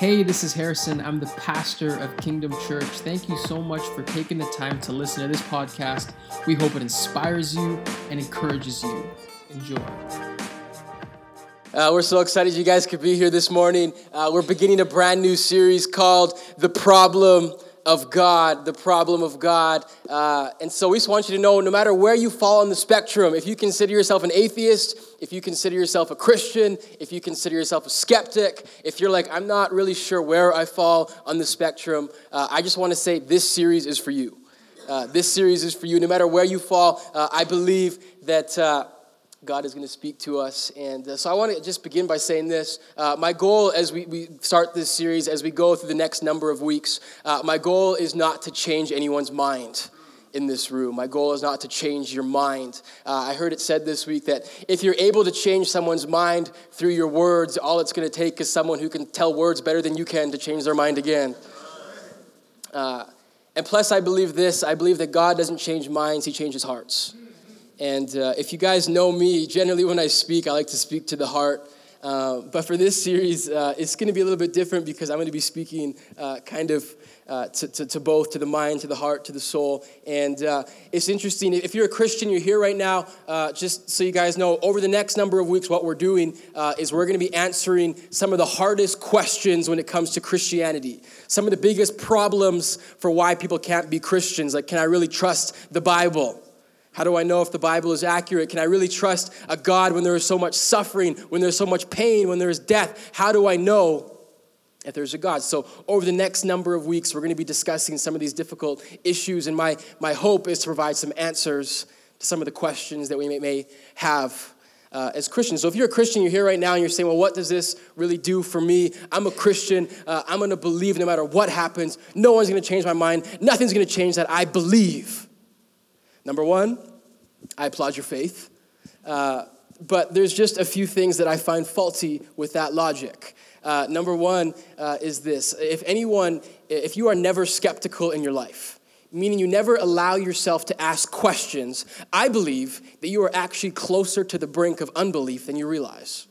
Hey, this is Harrison. I'm the pastor of Kingdom Church. Thank you so much for taking the time to listen to this podcast. We hope it inspires you and encourages you. Enjoy. Uh, we're so excited you guys could be here this morning. Uh, we're beginning a brand new series called The Problem of God, the problem of God. Uh, and so we just want you to know no matter where you fall on the spectrum, if you consider yourself an atheist, if you consider yourself a Christian, if you consider yourself a skeptic, if you're like, I'm not really sure where I fall on the spectrum, uh, I just want to say this series is for you. Uh, this series is for you. No matter where you fall, uh, I believe that uh, God is going to speak to us. And uh, so I want to just begin by saying this. Uh, my goal as we, we start this series, as we go through the next number of weeks, uh, my goal is not to change anyone's mind in this room. My goal is not to change your mind. Uh, I heard it said this week that if you're able to change someone's mind through your words, all it's going to take is someone who can tell words better than you can to change their mind again. Uh, and plus, I believe this I believe that God doesn't change minds, He changes hearts. And uh, if you guys know me, generally when I speak, I like to speak to the heart. Uh, but for this series, uh, it's going to be a little bit different because I'm going to be speaking uh, kind of uh, to, to, to, both, to the mind, to the heart, to the soul. And uh, it's interesting. If you're a Christian, you're here right now, just so you guys know, over the next number of weeks, what we're doing is we're going to be answering some of the hardest questions when it comes to Christianity. Some of the biggest problems for why people can't be Christians. Like, can I really trust the Bible? How do I know if the Bible is accurate? Can I really trust a God when there is so much suffering, when there's so much pain, when there is death? How do I know if there's a God? So, over the next number of weeks, we're going to be discussing some of these difficult issues, and my, my hope is to provide some answers to some of the questions that we may, may have. Uh, as Christians. So, if you're a Christian, you're here right now and you're saying, Well, what does this really do for me? I'm a Christian. Uh, I'm going to believe no matter what happens. No one's going to change my mind. Nothing's going to change that. I believe. Number one, I applaud your faith. Uh, but there's just a few things that I find faulty with that logic. Uh, number one uh, is this if anyone, if you are never skeptical in your life, meaning you never allow yourself to ask questions, I believe that you are actually closer to the brink of unbelief than you realize.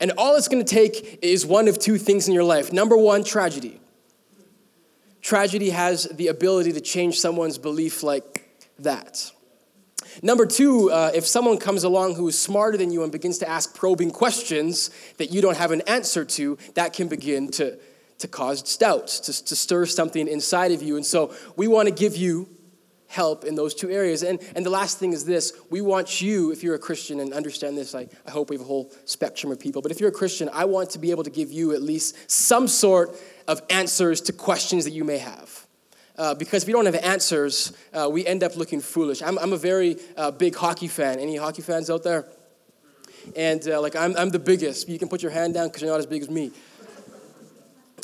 And all it's gonna take is one of two things in your life. Number one, tragedy. Tragedy has the ability to change someone's belief like that. Number two, uh, if someone comes along who is smarter than you and begins to ask probing questions that you don't have an answer to, that can begin to, to cause doubt, to, to stir something inside of you. And so we want to give you help in those two areas. And, and the last thing is this we want you, if you're a Christian, and understand this, I, I hope we have a whole spectrum of people, but if you're a Christian, I want to be able to give you at least some sort of answers to questions that you may have. Uh, because we don't have answers, uh, we end up looking foolish. I'm, I'm a very uh, big hockey fan. Any hockey fans out there? And uh, like, I'm, I'm the biggest. You can put your hand down because you're not as big as me.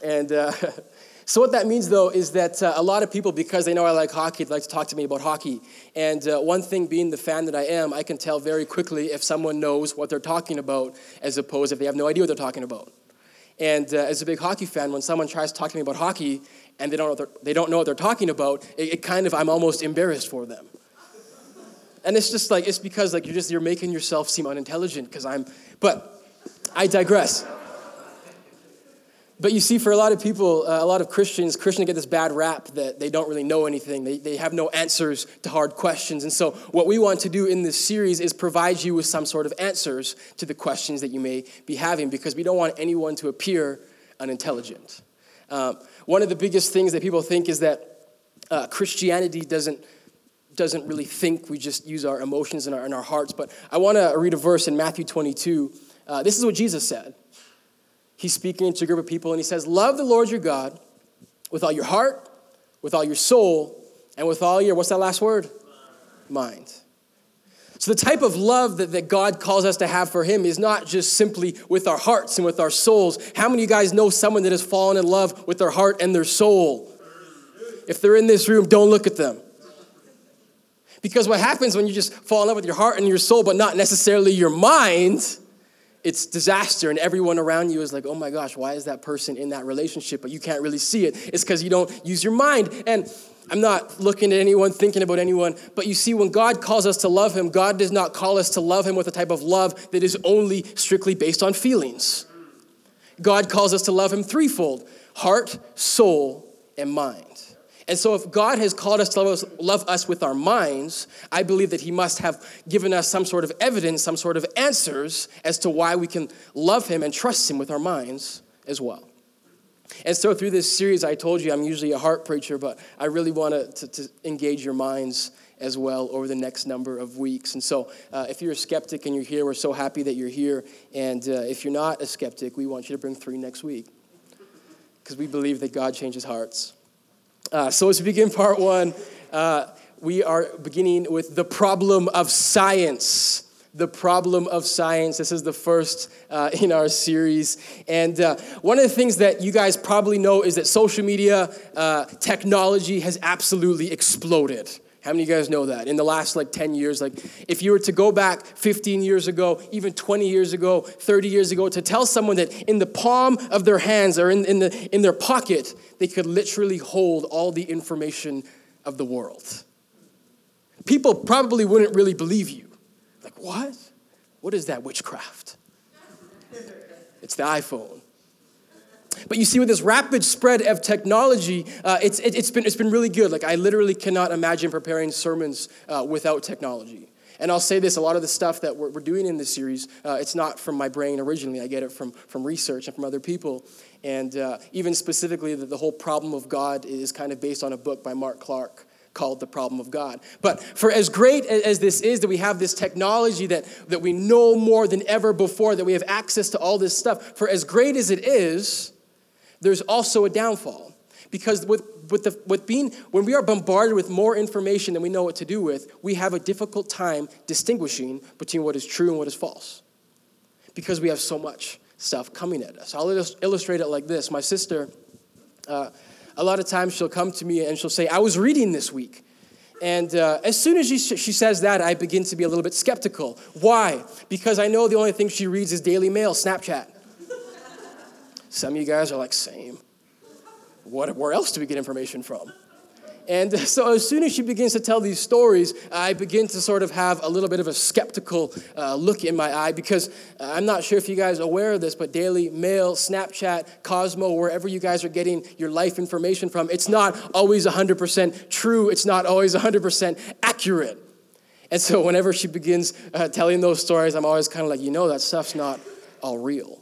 And uh, so, what that means though is that uh, a lot of people, because they know I like hockey, they like to talk to me about hockey. And one thing being the fan that I am, I can tell very quickly if someone knows what they're talking about as opposed if they have no idea what they're talking about. And as a big hockey fan, when someone tries to talk to me about hockey, and they don't know what they don't know what they're talking about, it, it kind of I'm almost embarrassed for them. And it's just like it's because like you're just you're making yourself seem unintelligent because I'm but I digress. But you see, for a lot of people, uh, a lot of Christians, Christians get this bad rap that they don't really know anything. They, they have no answers to hard questions. And so, what we want to do in this series is provide you with some sort of answers to the questions that you may be having because we don't want anyone to appear unintelligent. Um, one of the biggest things that people think is that uh, Christianity doesn't doesn't really think. We just use our emotions and our, and our hearts. But I want to read a verse in Matthew 22. Uh, this is what Jesus said. He's speaking to a group of people, and he says, "Love the Lord your God with all your heart, with all your soul, and with all your what's that last word? Mind." So, the type of love that, that God calls us to have for Him is not just simply with our hearts and with our souls. How many of you guys know someone that has fallen in love with their heart and their soul? If they're in this room, don't look at them. Because what happens when you just fall in love with your heart and your soul, but not necessarily your mind, it's disaster. And everyone around you is like, oh my gosh, why is that person in that relationship? But you can't really see it. It's because you don't use your mind. And I'm not looking at anyone, thinking about anyone, but you see, when God calls us to love Him, God does not call us to love Him with a type of love that is only strictly based on feelings. God calls us to love him threefold heart, soul, and mind. And so, if God has called us to love us, love us, with our minds, I believe that He must have given us some sort of evidence, some sort of answers as to why we can love Him and trust Him with our minds as well. And so, through this series, I told you I'm usually a heart preacher, but I really want to, to engage your minds as well over the next number of weeks. And so, uh, if you're a skeptic and you're here, we're so happy that you're here. And uh, if you're not a skeptic, we want you to bring three next week because we believe that God changes hearts. Uh, so, as we begin part one, uh, we are beginning with the problem of science the problem of science. This is the first uh, in our series. And uh, one of the things that you guys probably know is that social media uh, technology has absolutely exploded. How many of you guys know that? In the last like 10 years, like if you were to go back 15 years ago, even 20 years ago, 30 years ago, to tell someone that in the palm of their hands or in, in, the, in their pocket, they could literally hold all the information of the world. People probably wouldn't really believe you. Like, what? What is that witchcraft? It's the iPhone. But you see, with this rapid spread of technology, uh, it's, it, has been, it's been really good. Like, I literally cannot imagine preparing sermons uh, without technology. And I'll say this a lot of the stuff that we're, we're doing in this series, uh, it's not from my brain originally. I get it from, from research and from other people. And uh, even specifically, the, the whole problem of God is kind of based on a book by Mark Clark called the problem of God. But for as great as this is, that we have this technology that, that we know more than ever before, that we have access to all this stuff, for as great as it is, there's also a downfall. Because with, with, the, with being, when we are bombarded with more information than we know what to do with, we have a difficult time distinguishing between what is true and what is false. Because we have so much stuff coming at us. I'll illustrate it like this. My sister, uh, a lot of times she'll come to me and she'll say, I was reading this week. And uh, as soon as she, she says that, I begin to be a little bit skeptical. Why? Because I know the only thing she reads is Daily Mail, Snapchat. Some of you guys are like, same. What, where else do we get information from? And so, as soon as she begins to tell these stories, I begin to sort of have a little bit of a skeptical uh, look in my eye because uh, I'm not sure if you guys are aware of this, but Daily Mail, Snapchat, Cosmo, wherever you guys are getting your life information from, it's not always 100% true, it's not always 100% accurate. And so, whenever she begins uh, telling those stories, I'm always kind of like, you know, that stuff's not all real.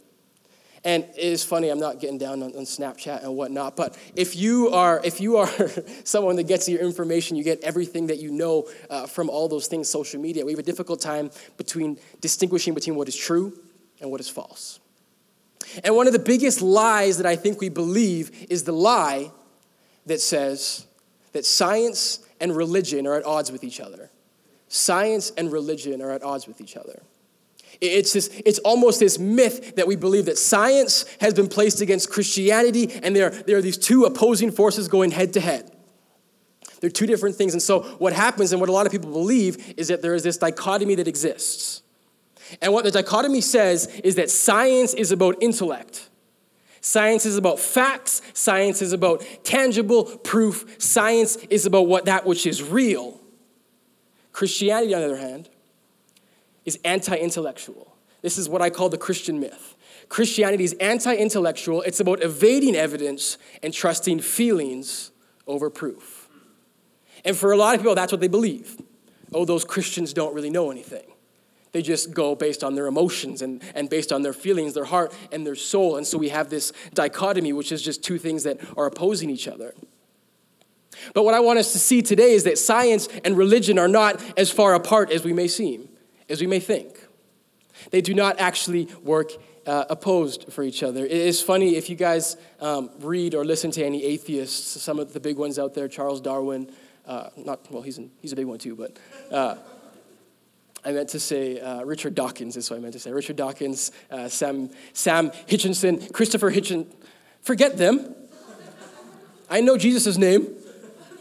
And it is funny, I'm not getting down on, on, Snapchat and whatnot, but if you are, if you are someone that gets your information, you get everything that you know uh, from all those things, social media, we have a difficult time between distinguishing between what is true and what is false. And one of the biggest lies that I think we believe is the lie that says that science and religion are at odds with each other. Science and religion are at odds with each other. It's, this, it's almost this myth that we believe that science has been placed against Christianity, and there, there are these two opposing forces going head to head. They're two different things. And so, what happens, and what a lot of people believe, is that there is this dichotomy that exists. And what the dichotomy says is that science is about intellect. Science is about facts. Science is about tangible proof. Science is about what that which is real. Christianity, on the other hand, is anti intellectual. This is what I call the Christian myth. Christianity is anti intellectual, it's about evading evidence and trusting feelings over proof. And for a lot of people, that's what they believe. Oh, those Christians don't really know anything. They just go based on their emotions and, and based on their feelings, their heart, and their soul. And so we have this dichotomy, which is just two things that are opposing each other. But what I want us to see today is that science and religion are not as far apart as we may seem as we may think. They do not actually work uh, opposed for each other. It is funny if you guys um, read or listen to any atheists, some of the big ones out there, Charles Darwin, uh, not, well, he's, he's a big one too, but uh, I meant to say uh, Richard Dawkins is what I meant to say. Richard Dawkins, uh, Sam, Sam Hitchinson, Christopher Hitchin, forget them. I know Jesus' name.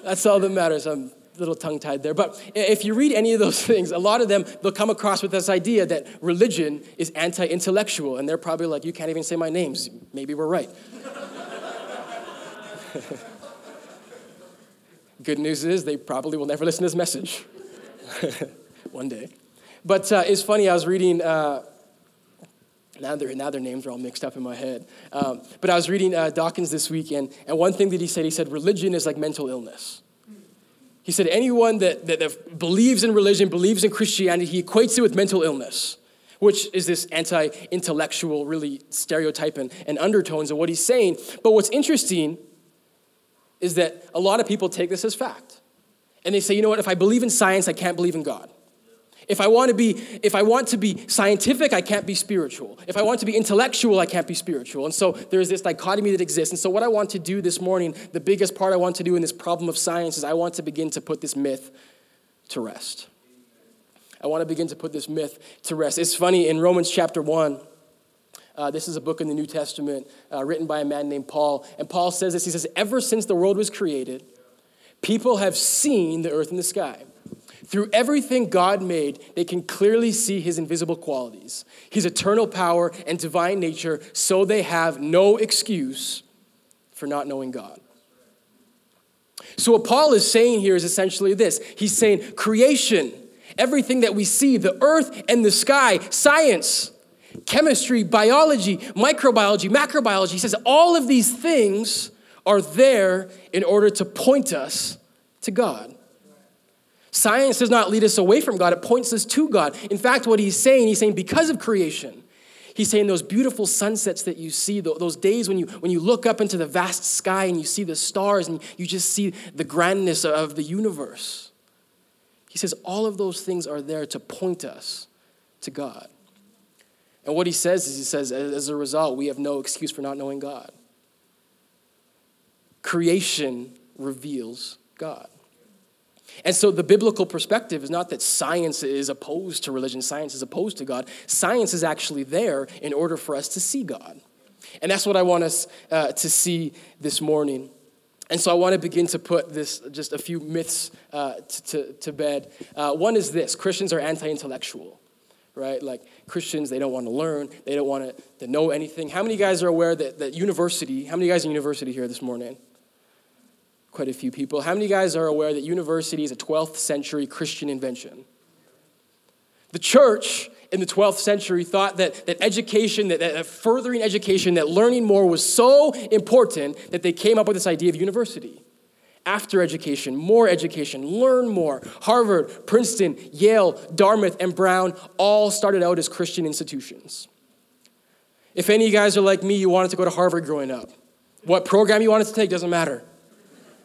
That's all that matters. I'm little tongue tied there. But if you read any of those things, a lot of them, they'll come across with this idea that religion is anti intellectual. And they're probably like, you can't even say my names. Maybe we're right. Good news is they probably will never listen to this message one day. But uh, it's funny, I was reading. Uh, Now their, now their names are all mixed up in my head. Um, but I was reading uh, Dawkins this week, and, and one thing that he said, he said, religion is like mental illness. He said, anyone that, that, that believes in religion, believes in Christianity, he equates it with mental illness, which is this anti intellectual, really stereotype and, and undertones of what he's saying. But what's interesting is that a lot of people take this as fact. And they say, you know what, if I believe in science, I can't believe in God. If I want to be if I want to be scientific, I can't be spiritual. If I want to be intellectual, I can't be spiritual. And so there's this dichotomy that exists. And so what I want to do this morning, the biggest part I want to do in this problem of science is I want to begin to put this myth to rest. I want to begin to put this myth to rest. It's funny in Romans chapter 1, uh, this is a book in the New Testament uh, written by a man named Paul. And Paul says this He says, Ever since the world was created, people have seen the earth and the sky. Through everything God made, they can clearly see his invisible qualities, his eternal power and divine nature, so they have no excuse for not knowing God. So, what Paul is saying here is essentially this He's saying creation, everything that we see, the earth and the sky, science, chemistry, biology, microbiology, macrobiology, he says all of these things are there in order to point us to God. Science does not lead us away from God, it points us to God. In fact, what he's saying, he's saying because of creation, he's saying those beautiful sunsets that you see, those days when you, when you look up into the vast sky and you see the stars and you just see the grandness of the universe. He says all of those things are there to point us to God. And what he says is, he says, as a result, we have no excuse for not knowing God. Creation reveals God. And so the biblical perspective is not that science is opposed to religion, science is opposed to God. Science is actually there in order for us to see God. And that's what I want us uh, to see this morning. And so I want to begin to put this, just a few myths uh, to, to, to, bed. Uh, one is this Christians are anti intellectual, right? Like Christians, they don't want to learn, they don't want to, to know anything. How many guys are aware that, that university, how many guys in university here this morning? Quite a few people. How many guys are aware that university is a 12th century Christian invention? The church in the 12th century thought that, that education, that, that furthering education, that learning more was so important that they came up with this idea of university. After education, more education, learn more. Harvard, Princeton, Yale, Dartmouth, and Brown all started out as Christian institutions. If any of you guys are like me, you wanted to go to Harvard growing up. What program you wanted to take doesn't matter.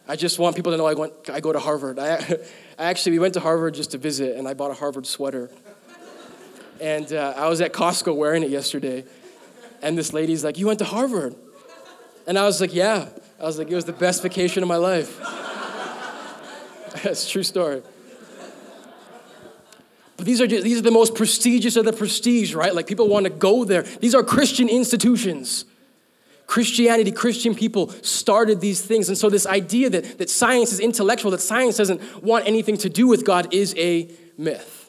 I just want people to know I, went, I go to Harvard. I, I actually, we went to Harvard just to visit, and I bought a Harvard sweater. And uh, I was at Costco wearing it yesterday. And this lady's like, You went to Harvard? And I was like, Yeah. I was like, It was the best vacation of my life. That's true story. But these are, just, these are the most prestigious of the prestige, right? Like people want to go there. These are Christian institutions. Christianity, Christian people started these things. And so, this idea that, that science is intellectual, that science doesn't want anything to do with God, is a myth.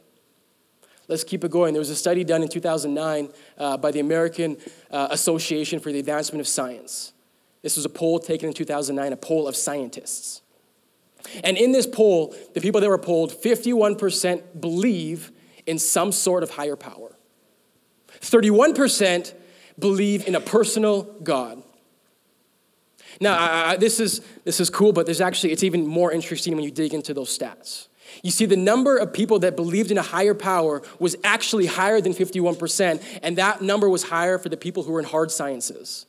Let's keep it going. There was a study done in 2009 uh, by the American uh, Association for the Advancement of Science. This was a poll taken in 2009, a poll of scientists. And in this poll, the people that were polled, 51% believe in some sort of higher power. 31% believe in a personal God. Now, I, I, this, is, this is cool, but there's actually, it's even more interesting when you dig into those stats. You see, the number of people that believed in a higher power was actually higher than 51%, and that number was higher for the people who were in hard sciences,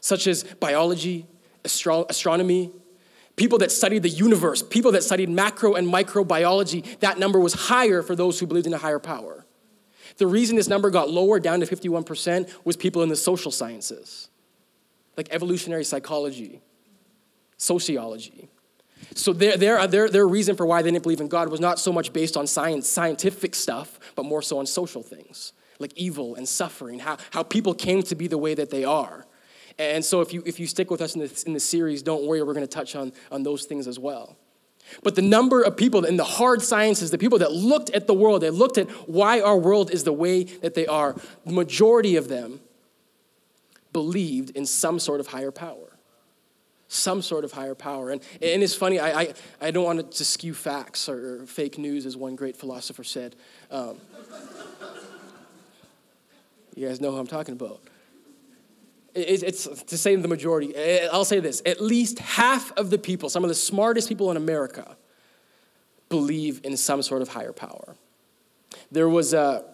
such as biology, astro- astronomy, people that studied the universe, people that studied macro and microbiology. That number was higher for those who believed in a higher power. The reason this number got lower down to 51% was people in the social sciences, like evolutionary psychology, sociology. So their, their, uh, their, their reason for why they didn't believe in God was not so much based on science, scientific stuff, but more so on social things, like evil and suffering, how, how people came to be the way that they are. And so if you, if you stick with us in the, in the series, don't worry, we're going to touch on, on those things as well. But the number of people in the hard sciences, the people that looked at the world, they looked at why our world is the way that they are, the majority of them believed in some sort of higher power. Some sort of higher power. And, and it's funny, I, I, I don't want to skew facts or fake news, as one great philosopher said. Um, You guys know who I'm talking about. It's to say the majority. I'll say this at least half of the people, some of the smartest people in America, believe in some sort of higher power. There was a,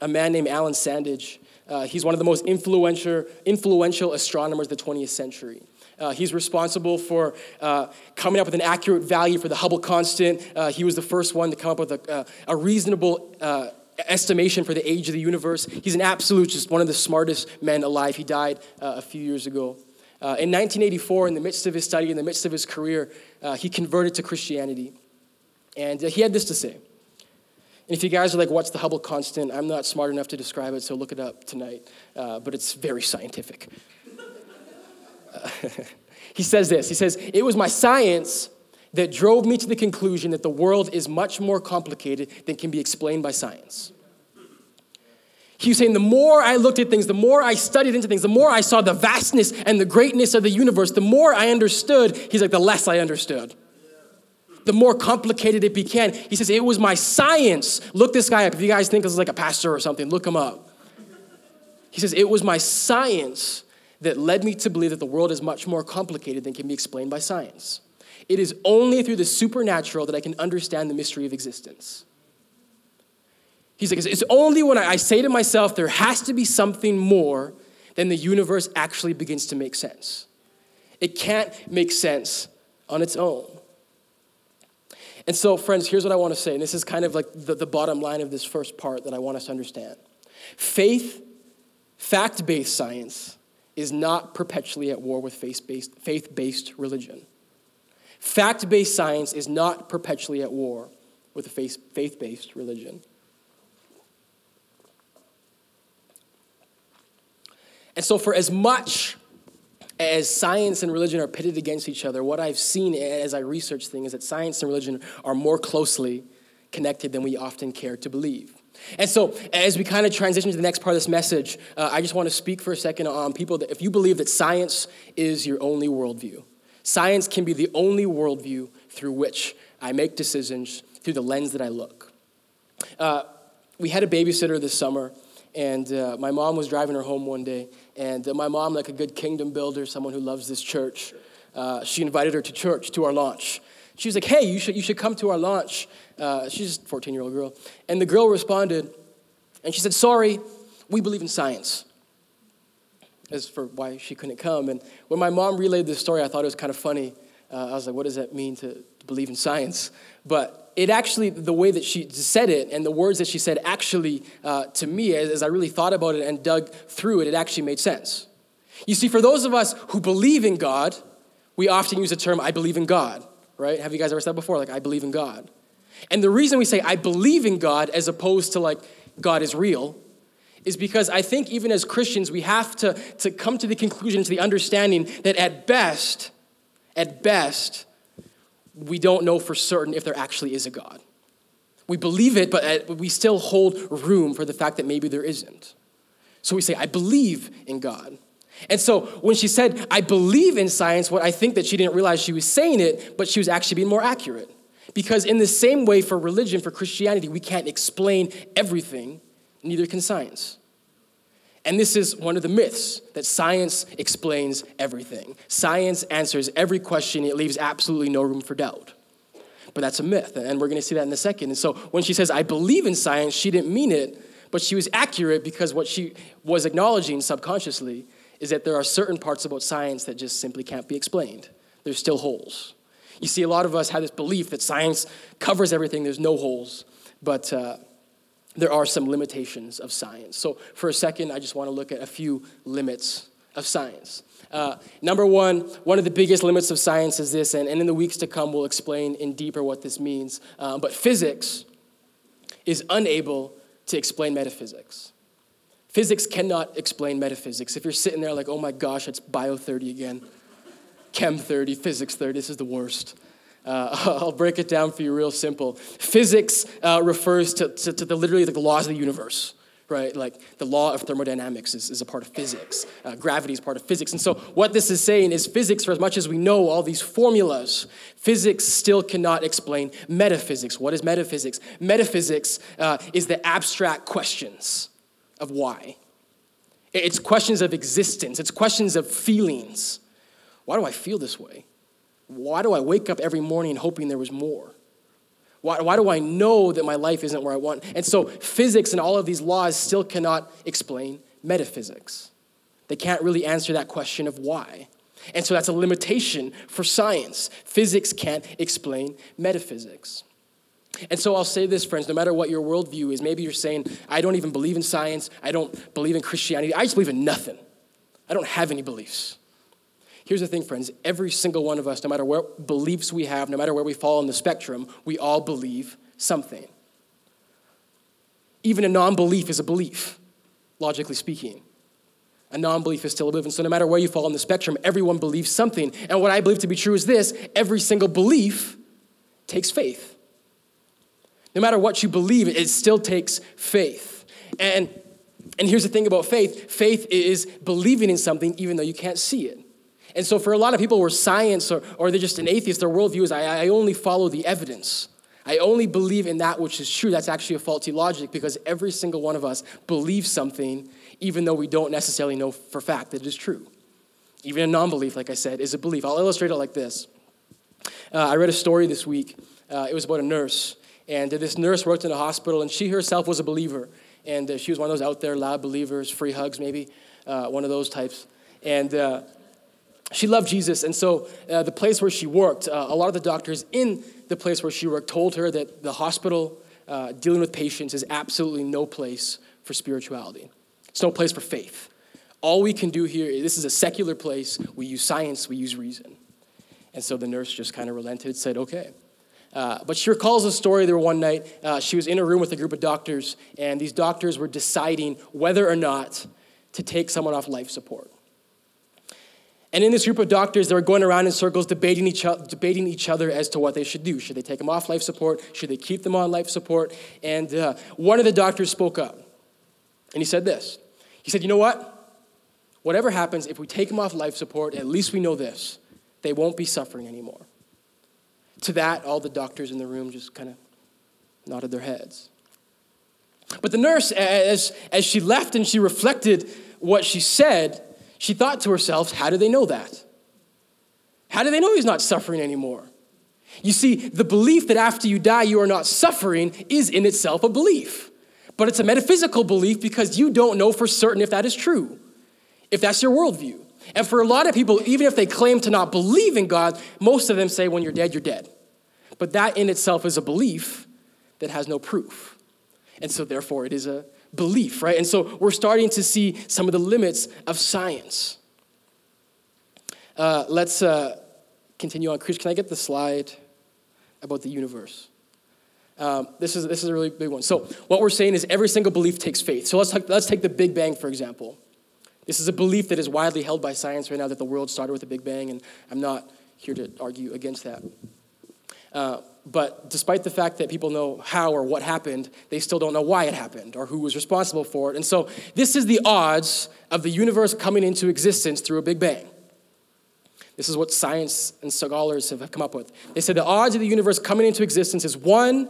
a man named Alan Sandage. Uh, he's one of the most influential, influential astronomers of the 20th century. Uh, he's responsible for uh, coming up with an accurate value for the Hubble constant. Uh, he was the first one to come up with a, a reasonable uh, estimation for the age of the universe. He's an absolute, just one of the smartest men alive. He died uh, a few years ago. Uh, in 1984, in the midst of his study, in the midst of his career, he converted to Christianity. And he had this to say. And if you guys are like, what's the Hubble constant? I'm not smart enough to describe it, so look it up tonight. but it's very scientific. he says this He says, It was my science that drove me to the conclusion that the world is much more complicated than can be explained by science. He was saying, the more I looked at things, the more I studied into things, the more I saw the vastness and the greatness of the universe, the more I understood. He's like, the less I understood. The more complicated it became. He says, it was my science. Look this guy up. If you guys think this is like a pastor or something, look him up. He says, it was my science that led me to believe that the world is much more complicated than can be explained by science. It is only through the supernatural that I can understand the mystery of existence. He's like, it's only when I say to myself, there has to be something more, then the universe actually begins to make sense. It can't make sense on its own. And so, friends, here's what I want to say, and this is kind of like the, the bottom line of this first part that I want us to understand. Faith, fact based science, is not perpetually at war with faith based religion. Fact based science is not perpetually at war with a faith based religion. And so, for as much as science and religion are pitted against each other, what I've seen as I research things is that science and religion are more closely connected than we often care to believe. And so, as we kind of transition to the next part of this message, uh, I just want to speak for a second on people that if you believe that science is your only worldview, science can be the only worldview through which I make decisions through the lens that I look. Uh, we had a babysitter this summer, and uh, my mom was driving her home one day, and uh, my mom, like a good kingdom builder, someone who loves this church, uh, she invited her to church to our launch. She was like, "Hey, you should you should come to our launch." Uh, she's a 14 year old girl. And the girl responded, and she said, Sorry, we believe in science. As for why she couldn't come. And when my mom relayed this story, I thought it was kind of funny. Uh, I was like, What does that mean to, to believe in science? But it actually, the way that she said it and the words that she said actually, uh, to me, as, as I really thought about it and dug through it, it actually made sense. You see, for those of us who believe in God, we often use the term, I believe in God, right? Have you guys ever said before, like, I believe in God? And the reason we say, I believe in God, as opposed to like, God is real, is because I think even as Christians, we have to, to come to the conclusion, to the understanding that at best, at best, we don't know for certain if there actually is a God. We believe it, uh, but we still hold room for the fact that maybe there isn't. So we say, I believe in God. And so when she said, I believe in science, what I think that she didn't realize she was saying it, but she was actually being more accurate. Because, in the same way, for religion, for Christianity, we can't explain everything, neither can science. And this is one of the myths that science explains everything. Science answers every question, it leaves absolutely no room for doubt. But that's a myth, and we're to see that in a second. And so when she says, I believe in science, she didn't mean it, but she was accurate because what she was acknowledging subconsciously is that there are certain parts about science that just simply can't be explained. There's still holes. You see, a lot of us have this belief that science covers everything, there's no holes, but uh, there are some limitations of science. So, for a second, I just want to look at a few limits of science. Uh, number one, one of the biggest limits of science is this, and, and in the weeks to come, we'll explain in deeper what this means. Uh, but physics is unable to explain metaphysics. Physics cannot explain metaphysics. If you're sitting there like, oh my gosh, it's Bio 30 again, Chem 30, Physics 30. This is the worst. Uh, I'll break it down for you real simple. Physics uh, refers to, to, to, the literally the laws of the universe, right? Like the law of thermodynamics is, is a part of physics. Uh, gravity is part of physics. And so what this is saying is physics, for as much as we know all these formulas, physics still cannot explain metaphysics. What is metaphysics? Metaphysics uh, is the abstract questions of why. It's questions of existence, it's questions of feelings. Why do I feel this way? Why do I wake up every morning hoping there was more? Why, why do I know that my life isn't where I want? And so, physics and all of these laws still cannot explain metaphysics. They can't really answer that question of why. And so, that's a limitation for science. Physics can't explain metaphysics. And so I'll say this, friends, no matter what your worldview is, maybe you're saying, I don't even believe in science, I don't believe in Christianity, I just believe in nothing. I don't have any beliefs. Here's the thing, friends every single one of us, no matter what beliefs we have, no matter where we fall on the spectrum, we all believe something. Even a non belief is a belief, logically speaking. A non belief is still a belief. And so, no matter where you fall on the spectrum, everyone believes something. And what I believe to be true is this every single belief takes faith. No matter what you believe, it still takes faith. And, and here's the thing about faith faith is believing in something even though you can't see it. And so, for a lot of people who are science or, or they're just an atheist, their worldview is I, I only follow the evidence. I only believe in that which is true. That's actually a faulty logic because every single one of us believes something, even though we don't necessarily know for fact that it is true. Even a non belief, like I said, is a belief. I'll illustrate it like this. Uh, I read a story this week. Uh, it was about a nurse. And this nurse worked in a hospital, and she herself was a believer. And uh, she was one of those out there, loud believers, free hugs maybe, uh, one of those types. And uh, she loved Jesus, and so uh, the place where she worked, uh, a lot of the doctors in the place where she worked told her that the hospital uh, dealing with patients is absolutely no place for spirituality. It's no place for faith. All we can do here, this is a secular place. We use science, we use reason. And so the nurse just kind of relented, said, okay. Uh, but she recalls a story there one night. Uh, she was in a room with a group of doctors, and these doctors were deciding whether or not to take someone off life support. And in this group of doctors, they were going around in circles debating each, debating each other as to what they should do. Should they take them off life support? Should they keep them on life support? And uh, one of the doctors spoke up. And he said this He said, You know what? Whatever happens, if we take them off life support, at least we know this they won't be suffering anymore. To that, all the doctors in the room just kind of nodded their heads. But the nurse, as, as she left and she reflected what she said, she thought to herself, How do they know that? How do they know he's not suffering anymore? You see, the belief that after you die you are not suffering is in itself a belief. But it's a metaphysical belief because you don't know for certain if that is true, if that's your worldview. And for a lot of people, even if they claim to not believe in God, most of them say, when you're dead, you're dead. But that in itself is a belief that has no proof. And so, therefore, it is a belief, right? And so we're starting to see some of the limits of science. Uh, let's uh, continue on. Chris, can I get the slide about the universe? Um, this, is, this is a really big one. So, what we're saying is every single belief takes faith. So, let's, talk, let's take the Big Bang, for example. This is a belief that is widely held by science right now that the world started with the Big Bang, and I'm not here to argue against that. Uh, but despite the fact that people know how or what happened, they still don't know why it happened or who was responsible for it. And so, this is the odds of the universe coming into existence through a Big Bang. This is what science and scholars have come up with. They said the odds of the universe coming into existence is 1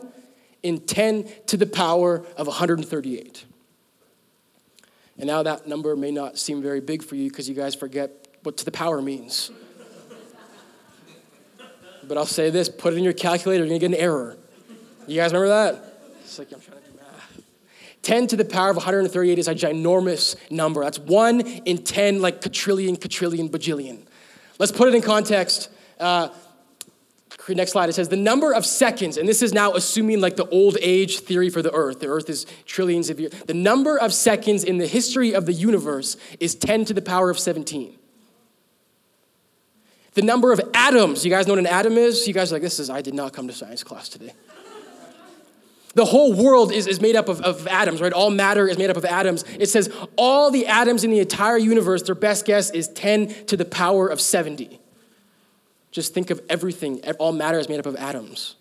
in 10 to the power of 138. And now that number may not seem very big for you because you guys forget what to the power means. But I'll say this put it in your calculator, you're gonna get an error. You guys remember that? It's like, I'm trying to do math. 10 to the power of 138 is a ginormous number. That's one in 10, like quadrillion, quadrillion, bajillion. Let's put it in context. Uh, next slide. It says the number of seconds, and this is now assuming like the old age theory for the earth. The earth is trillions of years. The number of seconds in the history of the universe is 10 to the power of 17. The number of atoms, you guys know what an atom is? You guys are like, this is, I did not come to science class today. The whole world is, is made up of, of atoms, right? All matter is made up of atoms. It says all the atoms in the entire universe, their best guess is 10 to the power of 70. Just think of everything. All matter is made up of atoms.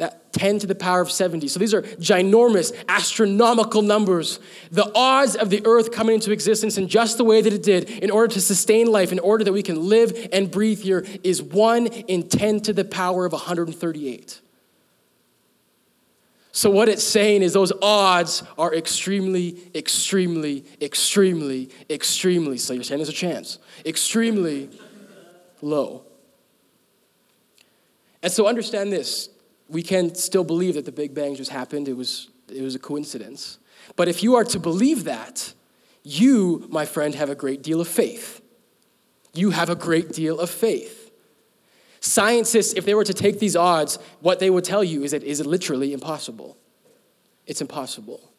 That 10 to the power of 70. So these are ginormous, astronomical numbers. The odds of the earth coming into existence in just the way that it did, in order to sustain life, in order that we can live and breathe here, is 1 in 10 to the power of 138. So, what it's saying is those odds are extremely, extremely, extremely, extremely, so you're saying there's a chance, extremely low. And so, understand this we can still believe that the Big Bang just happened, it was, it was a coincidence. But if you are to believe that, you, my friend, have a great deal of faith. You have a great deal of faith. Scientists, if they were to take these odds, what they would tell you is that is it literally impossible? It's impossible.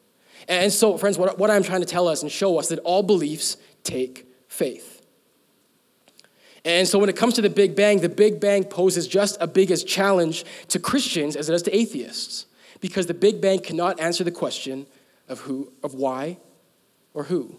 And so, friends, what, what I'm trying to tell us and show us that all beliefs take faith. And so when it comes to the Big Bang, the Big Bang poses just a big as challenge to Christians as it does to atheists. Because the Big Bang cannot answer the question of who, of why or who.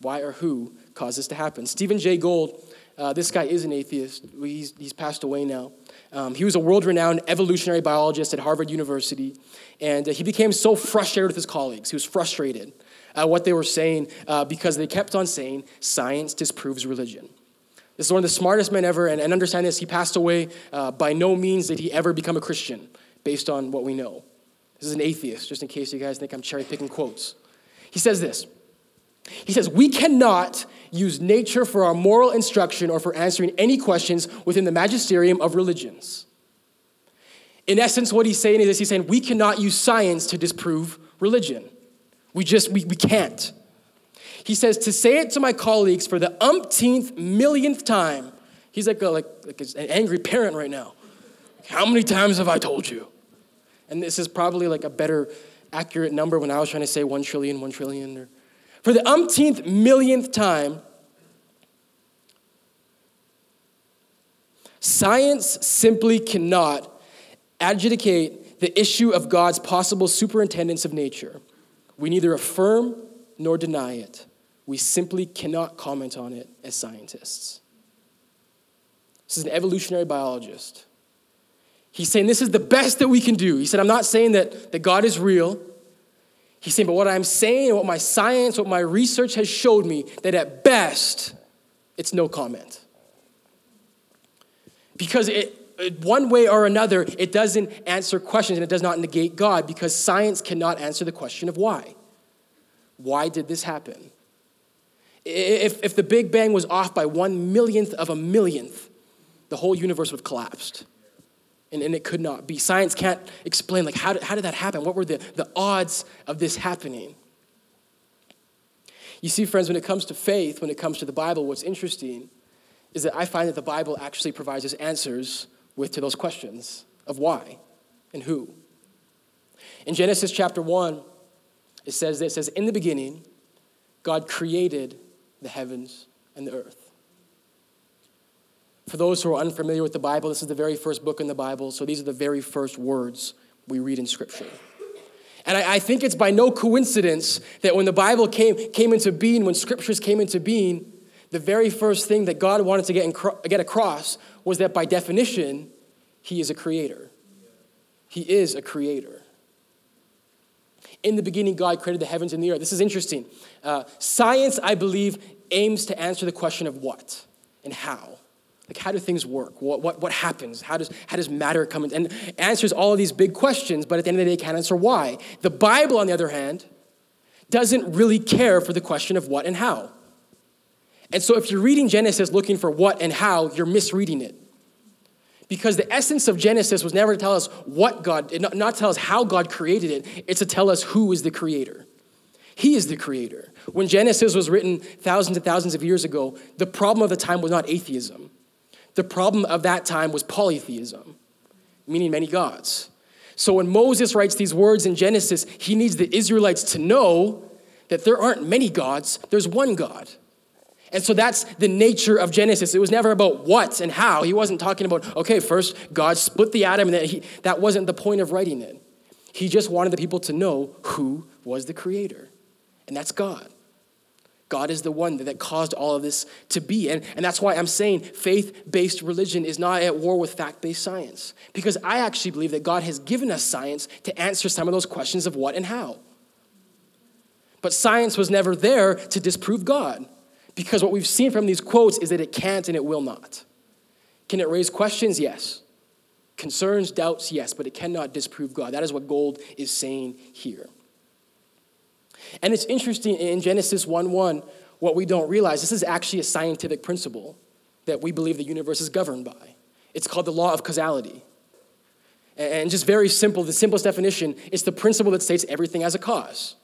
Why or who caused this to happen? Stephen Jay Gould, uh, this guy is an atheist. He's, he's passed away now. Um, he was a world renowned evolutionary biologist at Harvard University. And uh, he became so frustrated with his colleagues. He was frustrated at what they were saying uh, because they kept on saying science disproves religion. This is one of the smartest men ever, and, and understand this, he passed away. Uh, by no means did he ever become a Christian, based on what we know. This is an atheist, just in case you guys think I'm cherry picking quotes. He says this He says, We cannot use nature for our moral instruction or for answering any questions within the magisterium of religions. In essence, what he's saying is this, he's saying we cannot use science to disprove religion. We just, we, we can't. He says, to say it to my colleagues for the umpteenth millionth time. He's like, a, like, like an angry parent right now. How many times have I told you? And this is probably like a better accurate number when I was trying to say one trillion, one trillion. Or, for the umpteenth millionth time, science simply cannot adjudicate the issue of God's possible superintendence of nature. We neither affirm nor deny it. We simply cannot comment on it as scientists. This is an evolutionary biologist. He's saying this is the best that we can do. He said, I'm not saying that, that God is real. He's saying, but what I'm saying, and what my science, what my research has showed me, that at best, it's no comment. Because it, one way or another, it doesn't answer questions and it does not negate God because science cannot answer the question of why. Why did this happen? If, if the Big Bang was off by one millionth of a millionth, the whole universe would have collapsed. And, and it could not be. Science can't explain, like, how did, how did that happen? What were the, the odds of this happening? You see, friends, when it comes to faith, when it comes to the Bible, what's interesting is that I find that the Bible actually provides us answers with to those questions of why and who. In Genesis chapter 1, it says this, it says, In the beginning, God created the heavens and the earth. For those who are unfamiliar with the Bible, this is the very first book in the Bible, so these are the very first words we read in Scripture. And I, I think it's by no coincidence that when the Bible came, came into being, when Scriptures came into being, the very first thing that God wanted to get, get across was that by definition, He is a creator. He is a creator. In the beginning, God created the heavens and the earth. This is interesting. Uh, science, I believe, aims to answer the question of what and how. Like, how do things work? What, what, what happens? How does, how does matter come in? And answers all of these big questions, but at the end of the day, can't answer why. The Bible, on the other hand, doesn't really care for the question of what and how. And so, if you're reading Genesis looking for what and how, you're misreading it. Because the essence of Genesis was never to tell us what God, not, tell us how God created it, it's to tell us who is the creator. He is the creator. When Genesis was written thousands and thousands of years ago, the problem of the time was not atheism. The problem of that time was polytheism, meaning many gods. So when Moses writes these words in Genesis, he needs the Israelites to know that there aren't many gods, there's one God. And so that's the nature of Genesis. It was never about what and how. He wasn't talking about, okay, first God split the atom, and then he, that wasn't the point of writing it. He just wanted the people to know who was the creator, and that's God. God is the one that caused all of this to be. And, and that's why I'm saying faith based religion is not at war with fact based science. Because I actually believe that God has given us science to answer some of those questions of what and how. But science was never there to disprove God. Because what we've seen from these quotes is that it can't and it will not. Can it raise questions? Yes. Concerns, doubts, yes, but it cannot disprove God. That is what Gould is saying here. And it's interesting in Genesis 1 1, what we don't realize, this is actually a scientific principle that we believe the universe is governed by. It's called the law of causality. And just very simple, the simplest definition is the principle that states everything has a cause.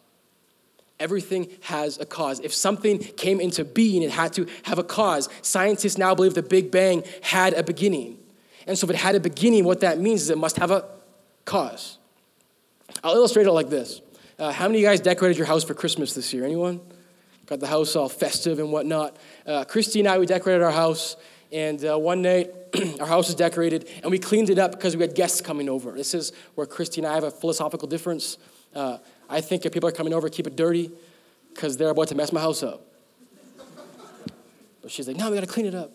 Everything has a cause. If something came into being, it had to have a cause. Scientists now believe the Big Bang had a beginning. And so, if it had a beginning, what that means is it must have a cause. I'll illustrate it like this. Uh, how many of you guys decorated your house for Christmas this year? Anyone? Got the house all festive and whatnot. Uh, Christy and I, we decorated our house, and uh, one night our house was decorated, and we cleaned it up because we had guests coming over. This is where Christy and I have a philosophical difference. Uh, I think if people are coming over, keep it dirty because they're about to mess my house up. But she's like, no, we got to clean it up.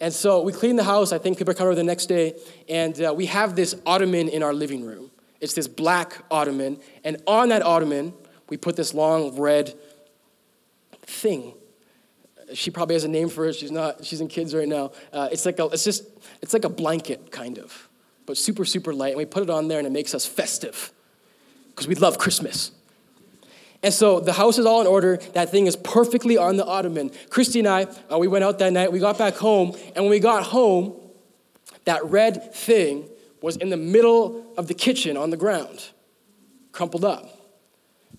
And so we clean the house. I think people coming over the next day. And uh, we have this ottoman in our living room. It's this black ottoman. And on that ottoman, we put this long red thing. She probably has a name for it. She's not. She's in kids right now. Uh, it's like a. It's just. It's like a blanket, kind of, but super, super light. And we put it on there, and it makes us festive because we love Christmas. And so the house is all in order. That thing is perfectly on the ottoman. Christy and I, uh, we went out that night. We got back home. And when we got home, that red thing was in the middle of the kitchen on the ground, crumpled up.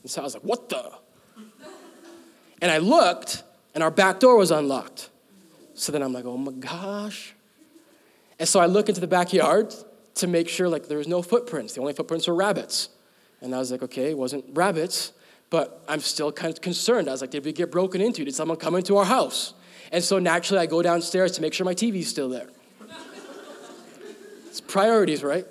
And so I was like, what the? And I looked, and our back door was unlocked. So then I'm like, oh my gosh. And so I look into the backyard to make sure like there was no footprints. The only footprints were rabbits. And I was like, okay, it wasn't rabbits, but I'm still kind of concerned. I was like, did we get broken into? Did someone come into our house? And so naturally, I go downstairs to make sure my TV's still there. it's priorities, right?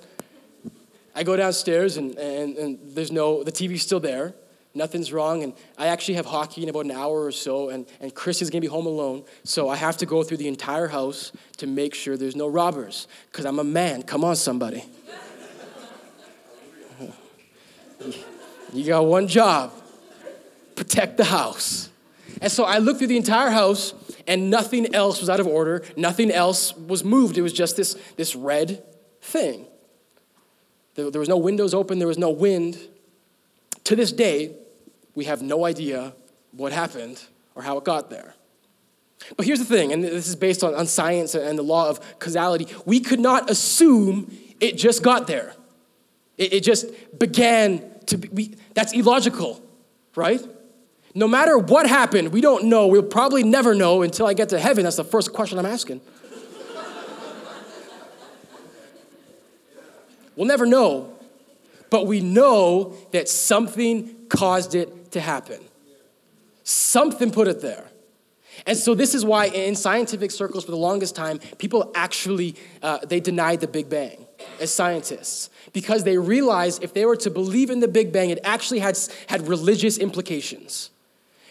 I go downstairs and, and, and there's no, the TV's still there. Nothing's wrong. And I actually have hockey in about an hour or so, and, and Chris is gonna be home alone. So I have to go through the entire house to make sure there's no robbers, because I'm a man. Come on, somebody. You got one job protect the house. And so I looked through the entire house, and nothing else was out of order. Nothing else was moved. It was just this, this red thing. There, there was no windows open, there was no wind. To this day, we have no idea what happened or how it got there. But here's the thing, and this is based on, on science and the law of causality. We could not assume it just got there. It, it just began to be, we, that's illogical, right? No matter what happened, we don't know. We'll probably never know until I get to heaven. That's the first question I'm asking. we'll never know, but we know that something caused it to happen. Something put it there. And so this is why in scientific circles for the longest time, people actually, uh, they denied the Big Bang as scientists because they realized if they were to believe in the Big Bang, it actually had, had religious implications.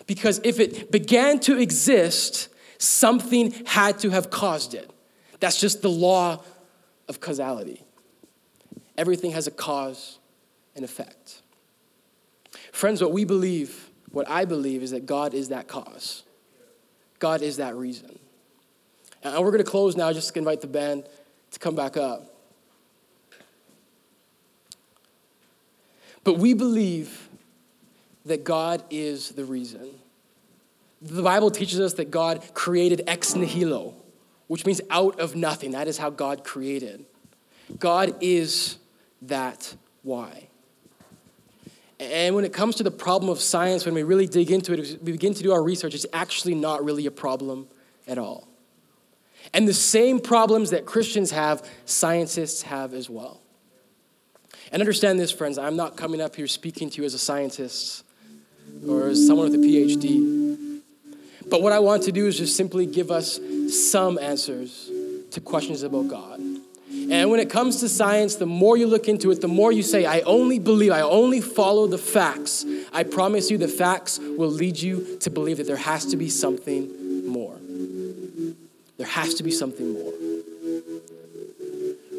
Because if it began to exist, something had to have caused it. That's just the law of causality. Everything has a cause and effect. Friends, what we believe, what I believe, is that God is that cause. God is that reason. And we're going to close now, just to invite the band to come back up. But we believe that God is the reason. The Bible teaches us that God created ex nihilo, which means out of nothing. That is how God created. God is that why. And when it comes to the problem of science, when we really dig into it, we begin to do our research, it's actually not really a problem at all. And the same problems that Christians have, scientists have as well. And understand this, friends, I'm not coming up here speaking to you as a scientist or as someone with a PhD. But what I want to do is just simply give us some answers to questions about God. And when it comes to science, the more you look into it, the more you say, I only believe, I only follow the facts. I promise you, the facts will lead you to believe that there has to be something more. There has to be something more.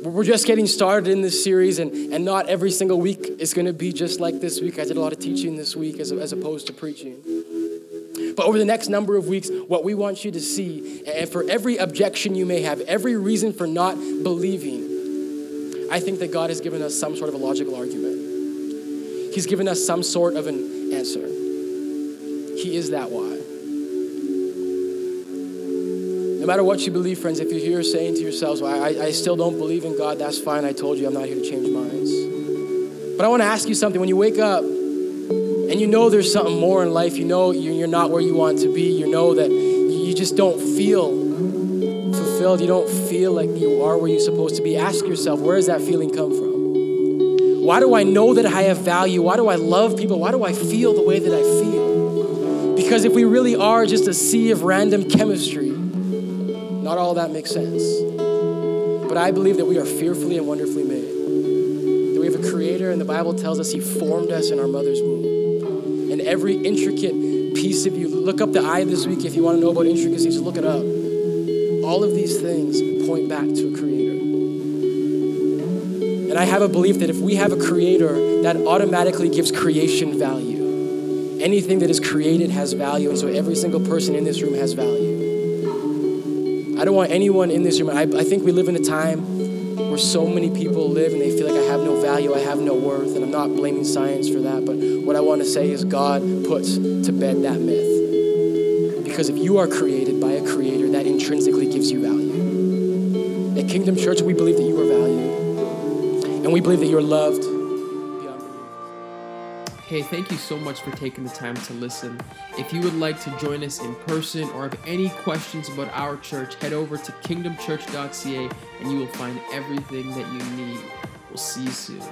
We're just getting started in this series, and, and not every single week is going to be just like this week. I did a lot of teaching this week as, as opposed to preaching. But over the next number of weeks, what we want you to see, and for every objection you may have, every reason for not believing, I think that God has given us some sort of a logical argument. He's given us some sort of an answer. He is that why. No matter what you believe, friends, if you're here saying to yourselves, well, I, I still don't believe in God, that's fine. I told you I'm not here to change minds. But I want to ask you something. When you wake up and you know there's something more in life, you know you're not where you want to be, you know that you just don't feel fulfilled, you don't feel like you are where you're supposed to be, ask yourself, where does that feeling come from? Why do I know that I have value? Why do I love people? Why do I feel the way that I feel? Because if we really are just a sea of random chemistry, not all that makes sense. But I believe that we are fearfully and wonderfully made. That we have a creator, and the Bible tells us he formed us in our mother's womb. And every intricate piece of you, look up the eye this week if you want to know about intricacies, look it up. All of these things point back to a creator. And I have a belief that if we have a creator, that automatically gives creation value. Anything that is created has value, and so every single person in this room has value. I don't want anyone in this room. I, I think we live in a time where so many people live and they feel like I have no value, I have no worth, and I'm not blaming science for that. But what I want to say is God puts to bed that myth. Because if you are created by a creator, that intrinsically gives you value. At Kingdom Church, we believe that you are valued, and we believe that you're loved. Hey, thank you so much for taking the time to listen. If you would like to join us in person or have any questions about our church, head over to kingdomchurch.ca and you will find everything that you need. We'll see you soon.